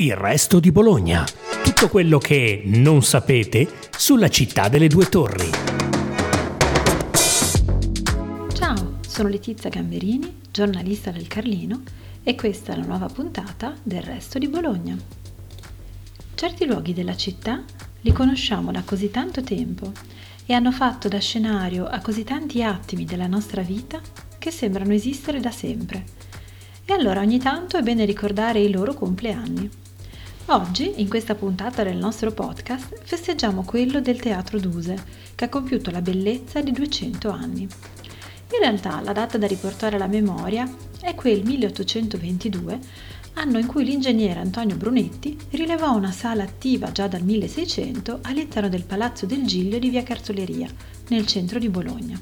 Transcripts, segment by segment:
Il resto di Bologna. Tutto quello che non sapete sulla città delle due torri. Ciao, sono Letizia Gamberini, giornalista del Carlino e questa è la nuova puntata del resto di Bologna. Certi luoghi della città li conosciamo da così tanto tempo e hanno fatto da scenario a così tanti attimi della nostra vita che sembrano esistere da sempre. E allora ogni tanto è bene ricordare i loro compleanni. Oggi, in questa puntata del nostro podcast, festeggiamo quello del Teatro Duse, che ha compiuto la bellezza di 200 anni. In realtà la data da riportare alla memoria è quel 1822, anno in cui l'ingegnere Antonio Brunetti rilevò una sala attiva già dal 1600 all'interno del Palazzo del Giglio di via Cartoleria, nel centro di Bologna.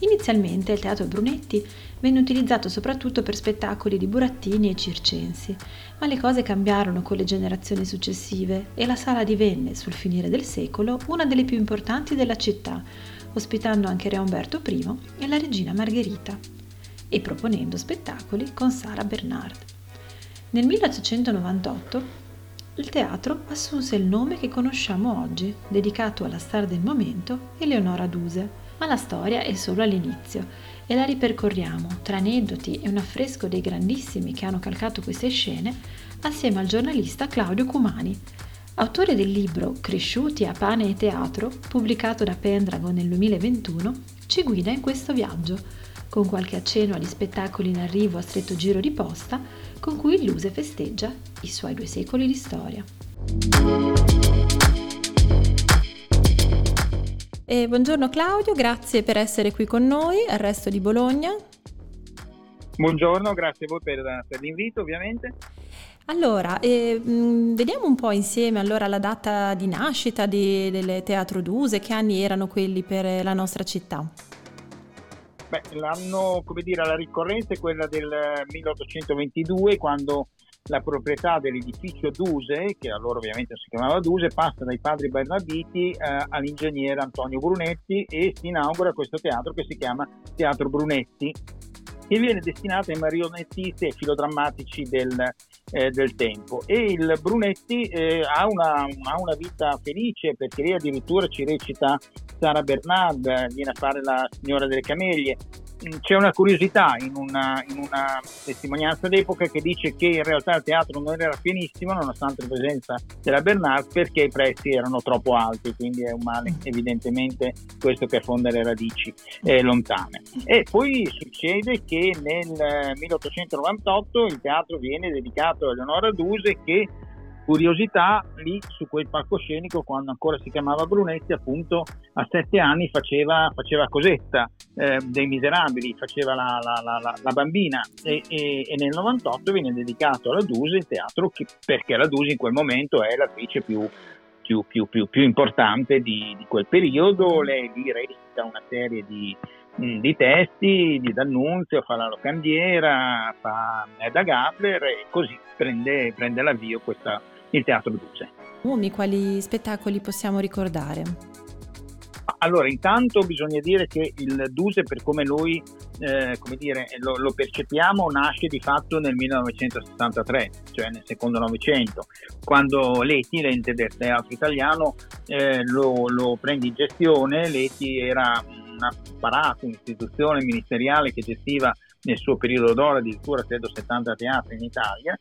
Inizialmente il Teatro Brunetti venne utilizzato soprattutto per spettacoli di burattini e circensi, ma le cose cambiarono con le generazioni successive e la sala divenne, sul finire del secolo, una delle più importanti della città, ospitando anche Re Umberto I e la regina Margherita, e proponendo spettacoli con Sara Bernard. Nel 1898 il teatro assunse il nome che conosciamo oggi, dedicato alla star del momento, Eleonora Duse, ma la storia è solo all'inizio e la ripercorriamo tra aneddoti e un affresco dei grandissimi che hanno calcato queste scene assieme al giornalista Claudio Cumani, autore del libro Cresciuti a pane e teatro, pubblicato da Pendragon nel 2021, ci guida in questo viaggio, con qualche accenno agli spettacoli in arrivo a stretto giro di posta con cui il Luse festeggia i suoi due secoli di storia. E buongiorno Claudio, grazie per essere qui con noi al resto di Bologna. Buongiorno, grazie a voi per, per l'invito ovviamente. Allora, eh, vediamo un po' insieme allora la data di nascita di, del Teatro Duse, che anni erano quelli per la nostra città? Beh, l'anno, come dire, la ricorrenza è quella del 1822, quando la proprietà dell'edificio Duse, che allora ovviamente si chiamava Duse, passa dai padri Bernarditi eh, all'ingegnere Antonio Brunetti e si inaugura questo teatro che si chiama Teatro Brunetti che viene destinato ai marionettisti e filodrammatici del, eh, del tempo. E il Brunetti eh, ha, una, ha, una, vita felice perché lì addirittura ci recita Sara Bernard, viene a fare la signora delle camelie, c'è una curiosità in una, in una, testimonianza d'epoca che dice che in realtà il teatro non era pienissimo nonostante la presenza della Bernard perché i prezzi erano troppo alti, quindi è un male evidentemente questo che affonda le radici eh, lontane. E poi succede che nel 1898 il teatro viene dedicato a Eleonora Duse che Curiosità, lì su quel palcoscenico, quando ancora si chiamava Brunetti, appunto a sette anni faceva, faceva Cosetta eh, dei Miserabili, faceva la, la, la, la bambina e, e, e, nel 98 viene dedicato alla Dusi il teatro che, perché la Dusi in quel momento è l'attrice più, più, più, più importante di, di, quel periodo, lei lì recita una serie di, di testi di D'Annunzio, fa la locandiera, fa Edda Gabler e così prende, prende l'avvio questa, il Teatro Duce. Nomi, quali spettacoli possiamo ricordare? Allora, intanto bisogna dire che il Duse, per come noi eh, come dire, lo, lo, percepiamo, nasce di fatto nel 1963, cioè nel secondo Novecento, quando Leti, l'ente del teatro italiano, eh, lo, lo, prende in gestione. Leti era un apparato, un'istituzione ministeriale che gestiva nel suo periodo d'oro addirittura credo 70 teatri in Italia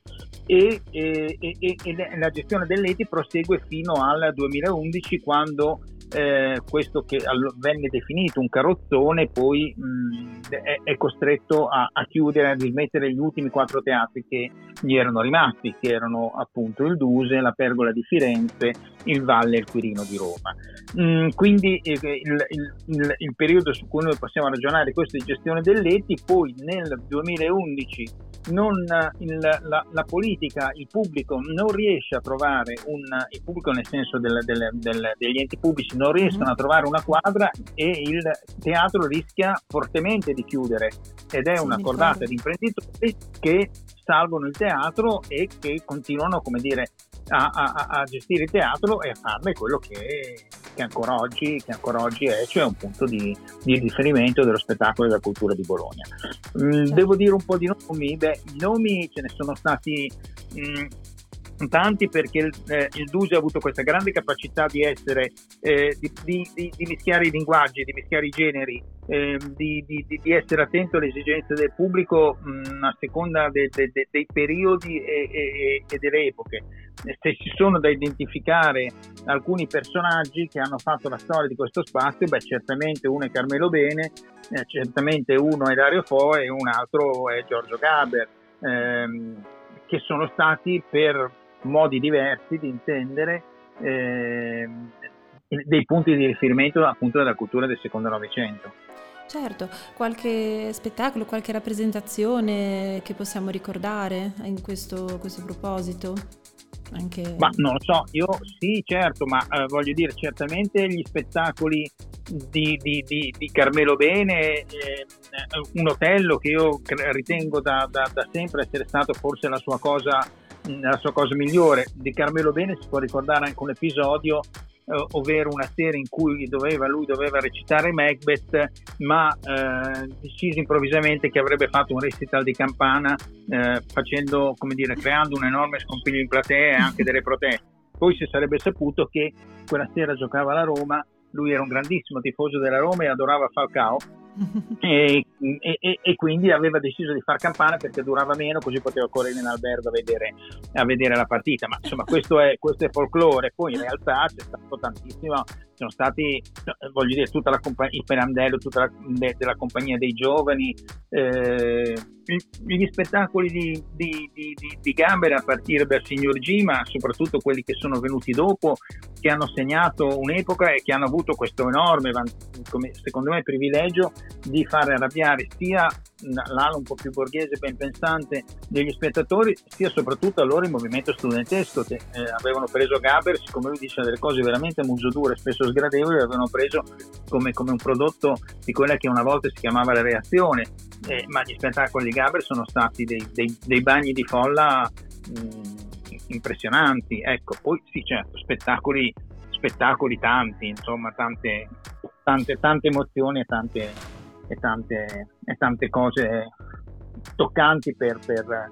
e, e, e, e la gestione dell'ETI prosegue fino al 2011 quando eh, questo che venne definito un carrozzone poi mh, è, è, costretto a, a, chiudere, a dismettere gli ultimi quattro teatri che gli erano rimasti, che erano appunto il Duse, la Pergola di Firenze, il Valle e il Quirino di Roma. Mm, quindi eh, il, il, il, il, periodo su cui noi possiamo ragionare questo di gestione dell'ETI, poi nel 2011 non, il, la, la, politica, il pubblico non riesce a trovare un, il pubblico nel senso del, del, del, degli enti pubblici non riescono a trovare una quadra e il teatro rischia fortemente di chiudere. Ed è una cordata di imprenditori che salvano il teatro e che continuano, come dire, a, a, a gestire il teatro e a farne quello che, che, ancora oggi, che, ancora oggi, è, cioè un punto di, di, riferimento dello spettacolo e della cultura di Bologna. Mm, certo. Devo dire un po' di nomi, beh, i nomi ce ne sono stati... Mm, tanti perché il, eh, il Duse ha avuto questa grande capacità di essere, eh, di, di, di, mischiare i linguaggi, di mischiare i generi, eh, di, essere attento alle esigenze del pubblico mh, a seconda de, de, de, dei periodi e, e, e, delle epoche. Se ci sono da identificare alcuni personaggi che hanno fatto la storia di questo spazio, beh certamente uno è Carmelo Bene, eh, certamente uno è Dario Fo e un altro è Giorgio Gaber. Ehm, che sono stati per modi diversi di intendere eh, dei punti di riferimento appunto della cultura del secondo Novecento. Certo, qualche spettacolo, qualche rappresentazione che possiamo ricordare in questo, questo proposito? Anche... Ma non lo so, io sì, certo, ma eh, voglio dire, certamente gli spettacoli di, di, di, di Carmelo Bene, eh, un Otello che io ritengo da, da, da sempre essere stato forse la sua cosa la sua cosa migliore. Di Carmelo Bene si può ricordare anche un episodio, eh, ovvero una sera in cui doveva, lui doveva recitare Macbeth, ma eh, decise improvvisamente che avrebbe fatto un recital di campana, eh, facendo, dire, creando un enorme scompiglio in platea e anche delle proteste. Poi si sarebbe saputo che quella sera giocava la Roma, lui era un grandissimo tifoso della Roma e adorava Falcao e, e, e, quindi aveva deciso di far campana perché durava meno così poteva correre in albergo a vedere, a vedere la partita. Ma insomma questo è, questo è folklore. Poi in realtà c'è stato tantissimo sono stati, voglio dire, tutta la compagnia, il Perandello, tutta la, de, della compagnia dei giovani, eh, gli spettacoli di, di, di, di, Gambera a partire dal Signor G, ma soprattutto quelli che sono venuti dopo, che hanno segnato un'epoca e che hanno avuto questo enorme, secondo me, privilegio di far arrabbiare sia l'ala un po' più borghese, ben pensante degli spettatori, sia soprattutto allora il movimento studentesco che eh, avevano preso Gaber, siccome lui dice delle cose veramente muso dure, spesso sgradevoli, l'avevano preso come, come, un prodotto di quella che una volta si chiamava la reazione, eh, ma gli spettacoli di Gaber sono stati dei, dei, dei bagni di folla mh, impressionanti, ecco, poi sì certo, spettacoli, spettacoli tanti, insomma, tante, tante, tante emozioni e tante, e tante, e tante cose toccanti per, per,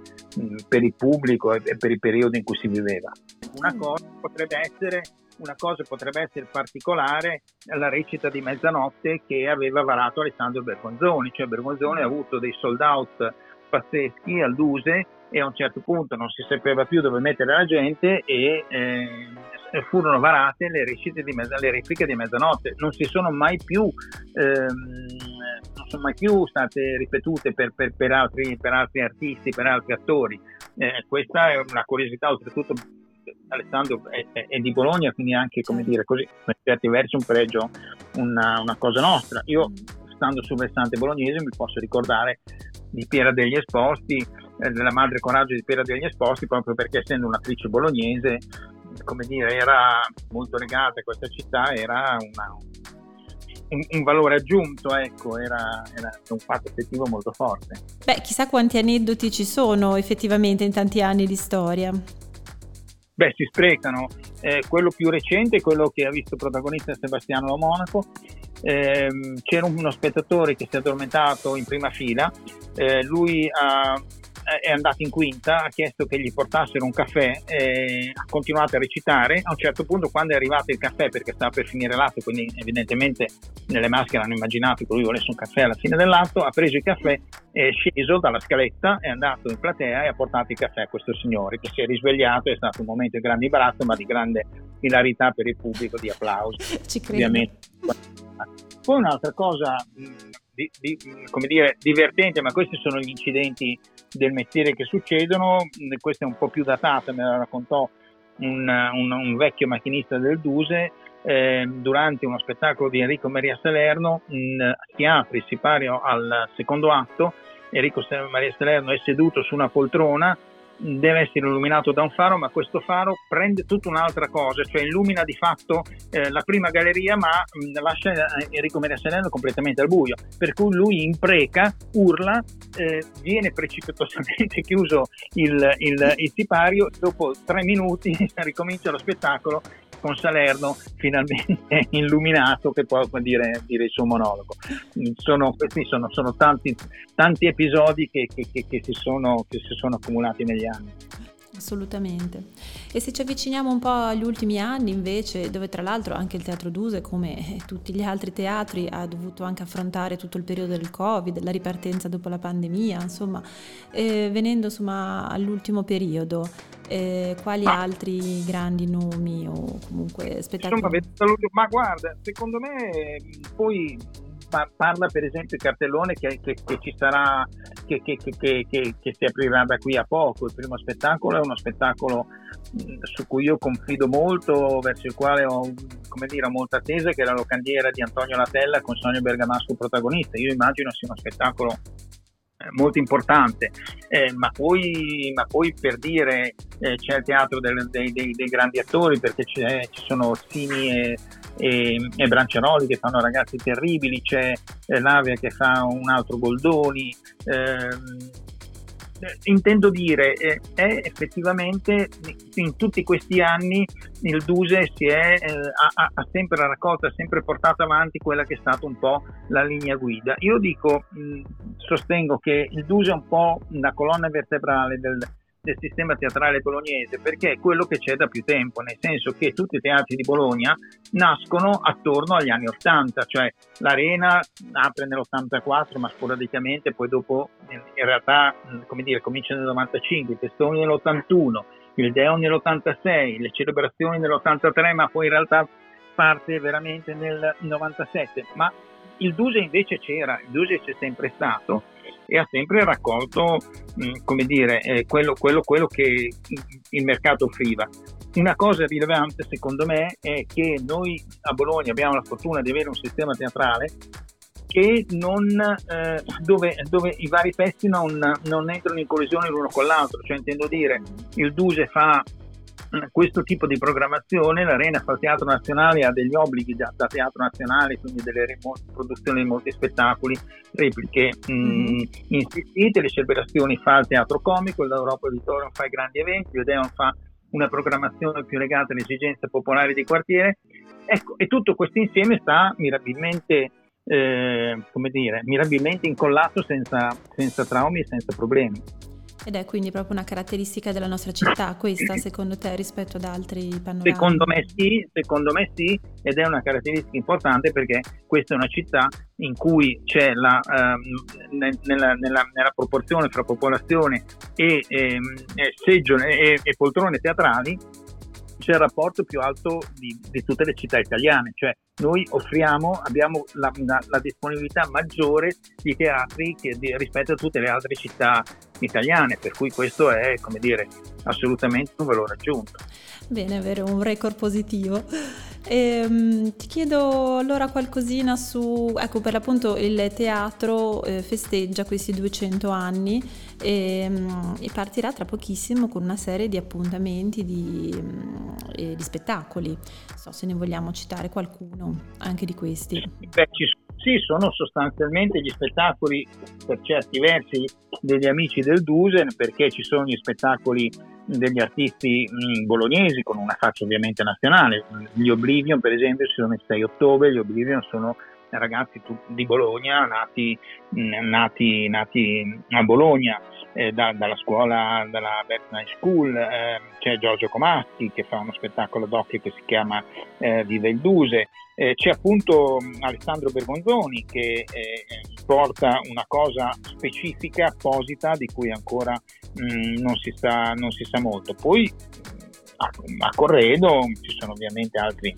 per, il pubblico e per il periodo in cui si viveva. Una mm. cosa potrebbe essere, una cosa potrebbe essere particolare la recita di mezzanotte che aveva varato Alessandro Bergonzoni, cioè Bergonzoni ha avuto dei sold out pazzeschi al Duse e a un certo punto non si sapeva più dove mettere la gente e eh, furono varate le recite di mezza, le repliche di mezzanotte, non si sono mai più, ehm, sono mai più state ripetute per, per, per, altri, per altri, artisti, per altri attori. Eh, questa è una curiosità, oltretutto Alessandro è, è, è, di Bologna, quindi anche come dire così, per certi versi un pregio, una, una cosa nostra. Io stando sul versante bolognese mi posso ricordare di Piera degli Esposti, eh, della madre coraggio di Piera degli Esposti, proprio perché essendo un'attrice bolognese come dire, era molto legata a questa città, era una, un, un, valore aggiunto, ecco, era, era, un fatto effettivo molto forte. Beh, chissà quanti aneddoti ci sono effettivamente in tanti anni di storia. Beh, si sprecano. Eh, quello più recente quello che ha visto protagonista Sebastiano Monaco. Eh, c'era uno spettatore che si è addormentato in prima fila, eh, lui ha è andato in quinta, ha chiesto che gli portassero un caffè, e ha continuato a recitare. A un certo punto, quando è arrivato il caffè, perché stava per finire l'atto, quindi evidentemente nelle maschere hanno immaginato che lui volesse un caffè alla fine dell'atto, ha preso il caffè, è sceso dalla scaletta, è andato in platea e ha portato il caffè a questo signore che si è risvegliato. È stato un momento di grande imbarazzo, ma di grande hilarità per il pubblico, di applausi. Ci credo. Ovviamente. Poi un'altra cosa di, di, come dire, divertente, ma questi sono gli incidenti del mestiere che succedono. Questa è un po' più datata, me la raccontò un, un, un vecchio macchinista del Duse. Eh, durante uno spettacolo di Enrico Maria Salerno mh, si apre il sipario al secondo atto. Enrico Maria Salerno è seduto su una poltrona deve essere illuminato da un faro, ma questo faro prende tutta un'altra cosa, cioè illumina di fatto eh, la prima galleria, ma mh, mm, lascia eh, Enrico Meriaseleno completamente al buio. Per cui lui impreca, urla, eh, viene precipitosamente chiuso il, il, il sipario, dopo tre minuti ricomincia lo spettacolo con Salerno finalmente illuminato che può dire, dire il suo monologo. Sono, questi sono, sono tanti, tanti, episodi che, che, che, si sono, che si sono accumulati negli anni. Assolutamente. E se ci avviciniamo un po' agli ultimi anni invece, dove tra l'altro anche il Teatro Duse, come tutti gli altri teatri, ha dovuto anche affrontare tutto il periodo del Covid, la ripartenza dopo la pandemia, insomma, eh, venendo insomma, all'ultimo periodo, eh, quali ma, altri grandi nomi o comunque spettacoli? Insomma, ma guarda, secondo me poi parla per esempio il cartellone che, che, che ci sarà, che, che, si aprirà da qui a poco. Il primo spettacolo è uno spettacolo su cui io confido molto, verso il quale ho dire, molta attesa, che è la locandiera di Antonio Latella con Sonio Bergamasco protagonista. Io immagino sia uno spettacolo eh, molto importante, eh, ma, poi, ma, poi, per dire eh, c'è il teatro del, dei, dei, dei, grandi attori perché ci sono Sini e e, e Branceroli che fanno ragazzi terribili, c'è eh, Lavia che fa un altro Goldoni. Ehm, intendo dire, eh, è effettivamente in tutti questi anni il Duse si è, eh, ha, ha, sempre raccolto, ha sempre portato avanti quella che è stata un po' la linea guida. Io dico, sostengo che il Duse è un po' una colonna vertebrale del, del sistema teatrale bolognese perché è quello che c'è da più tempo, nel senso che tutti i teatri di Bologna nascono attorno agli anni 80, cioè l'Arena apre nell'84 ma sporadicamente, poi dopo in realtà come dire, comincia nel 95, i testoni nell'81, il Deo nell'86, le celebrazioni nell'83, ma poi in realtà parte veramente nel 97. Ma il Duse invece c'era, il Duse c'è sempre stato e ha sempre raccolto come dire, eh, quello, quello, quello che il mercato offriva. Una cosa rilevante secondo me è che noi a Bologna abbiamo la fortuna di avere un sistema teatrale non, eh, dove, dove, i vari pezzi non, non entrano in collisione l'uno con l'altro, cioè intendo dire il Duse fa questo tipo di programmazione, l'Arena fa il Teatro Nazionale ha degli obblighi da, da Teatro Nazionale, quindi delle produzioni di molti spettacoli, repliche mh, mm, insistite, le celebrazioni fa il Teatro Comico, l'Europa Auditorium fa i grandi eventi, l'Odeon fa una programmazione più legata alle esigenze popolari di quartiere. Ecco, e tutto questo insieme sta mirabilmente, eh, come dire, mirabilmente incollato senza, senza traumi e senza problemi. Ed è quindi proprio una caratteristica della nostra città questa, secondo te, rispetto ad altri panorami? Secondo me sì, secondo me sì, ed è una caratteristica importante perché questa è una città in cui c'è la, ehm, nella, nella, nella, proporzione fra popolazione e, ehm, e, seggiole, e, e poltrone teatrali c'è il rapporto più alto di, di, tutte le città italiane, cioè noi offriamo, abbiamo la, la, la disponibilità maggiore di teatri di, rispetto a tutte le altre città italiane, per cui questo è, come dire, assolutamente un valore aggiunto. Bene, avere un record positivo. E, um, ti chiedo allora qualcosina su, ecco per l'appunto il teatro eh, festeggia questi 200 anni e, um, e, partirà tra pochissimo con una serie di appuntamenti, di, um, di spettacoli. So se ne vogliamo citare qualcuno anche di questi. Beh, sì, sono sostanzialmente gli spettacoli per certi versi degli amici del Dusen perché ci sono gli spettacoli degli artisti mh, bolognesi con una faccia ovviamente nazionale. Gli Oblivion per esempio sono il 6 ottobre, gli Oblivion sono ragazzi di Bologna nati, mh, nati, nati a Bologna. Eh, da, dalla scuola, dalla Bertman School, eh, c'è Giorgio Comaschi che fa uno spettacolo d'occhio che si chiama eh, Vive il Duse, c'è appunto Alessandro Bergonzoni che eh, porta una cosa specifica, apposita, di cui ancora mh, non, si sa, non, si sa, molto. Poi a, a Corredo ci sono ovviamente altri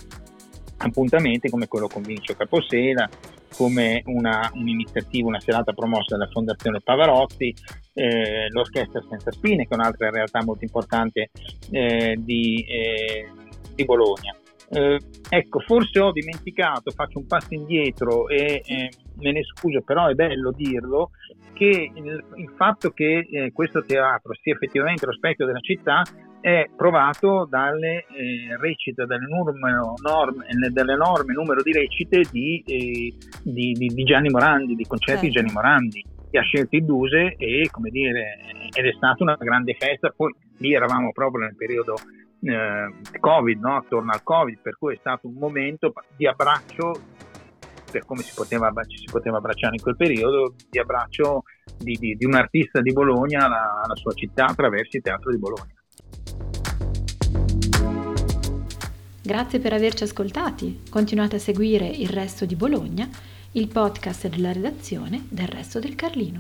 appuntamenti come quello con Vincio Caposela, come una, un'iniziativa, una serata promossa dalla Fondazione Pavarotti, eh, l'Orchestra Senza Spine, che è un'altra realtà molto importante eh, di, eh, di Bologna. Eh, ecco, forse ho dimenticato, faccio un passo indietro e eh, me ne scuso, però è bello dirlo, che il, il fatto che eh, questo teatro sia effettivamente lo specchio della città è provato dalle eh, recite, dall'enorme, norme, dall'enorme numero di recite di, eh, di, di, di, Gianni Morandi, di concerti di Gianni Morandi che ha scelto il Duse e come dire ed è stata una grande festa poi lì eravamo proprio nel periodo eh, Covid, no? attorno al Covid, per cui è stato un momento di abbraccio, per come si poteva, ci si poteva abbracciare in quel periodo, di abbraccio di, di, di un artista di Bologna alla, alla sua città attraverso il teatro di Bologna. Grazie per averci ascoltati. Continuate a seguire Il Resto di Bologna, il podcast della redazione del Resto del Carlino.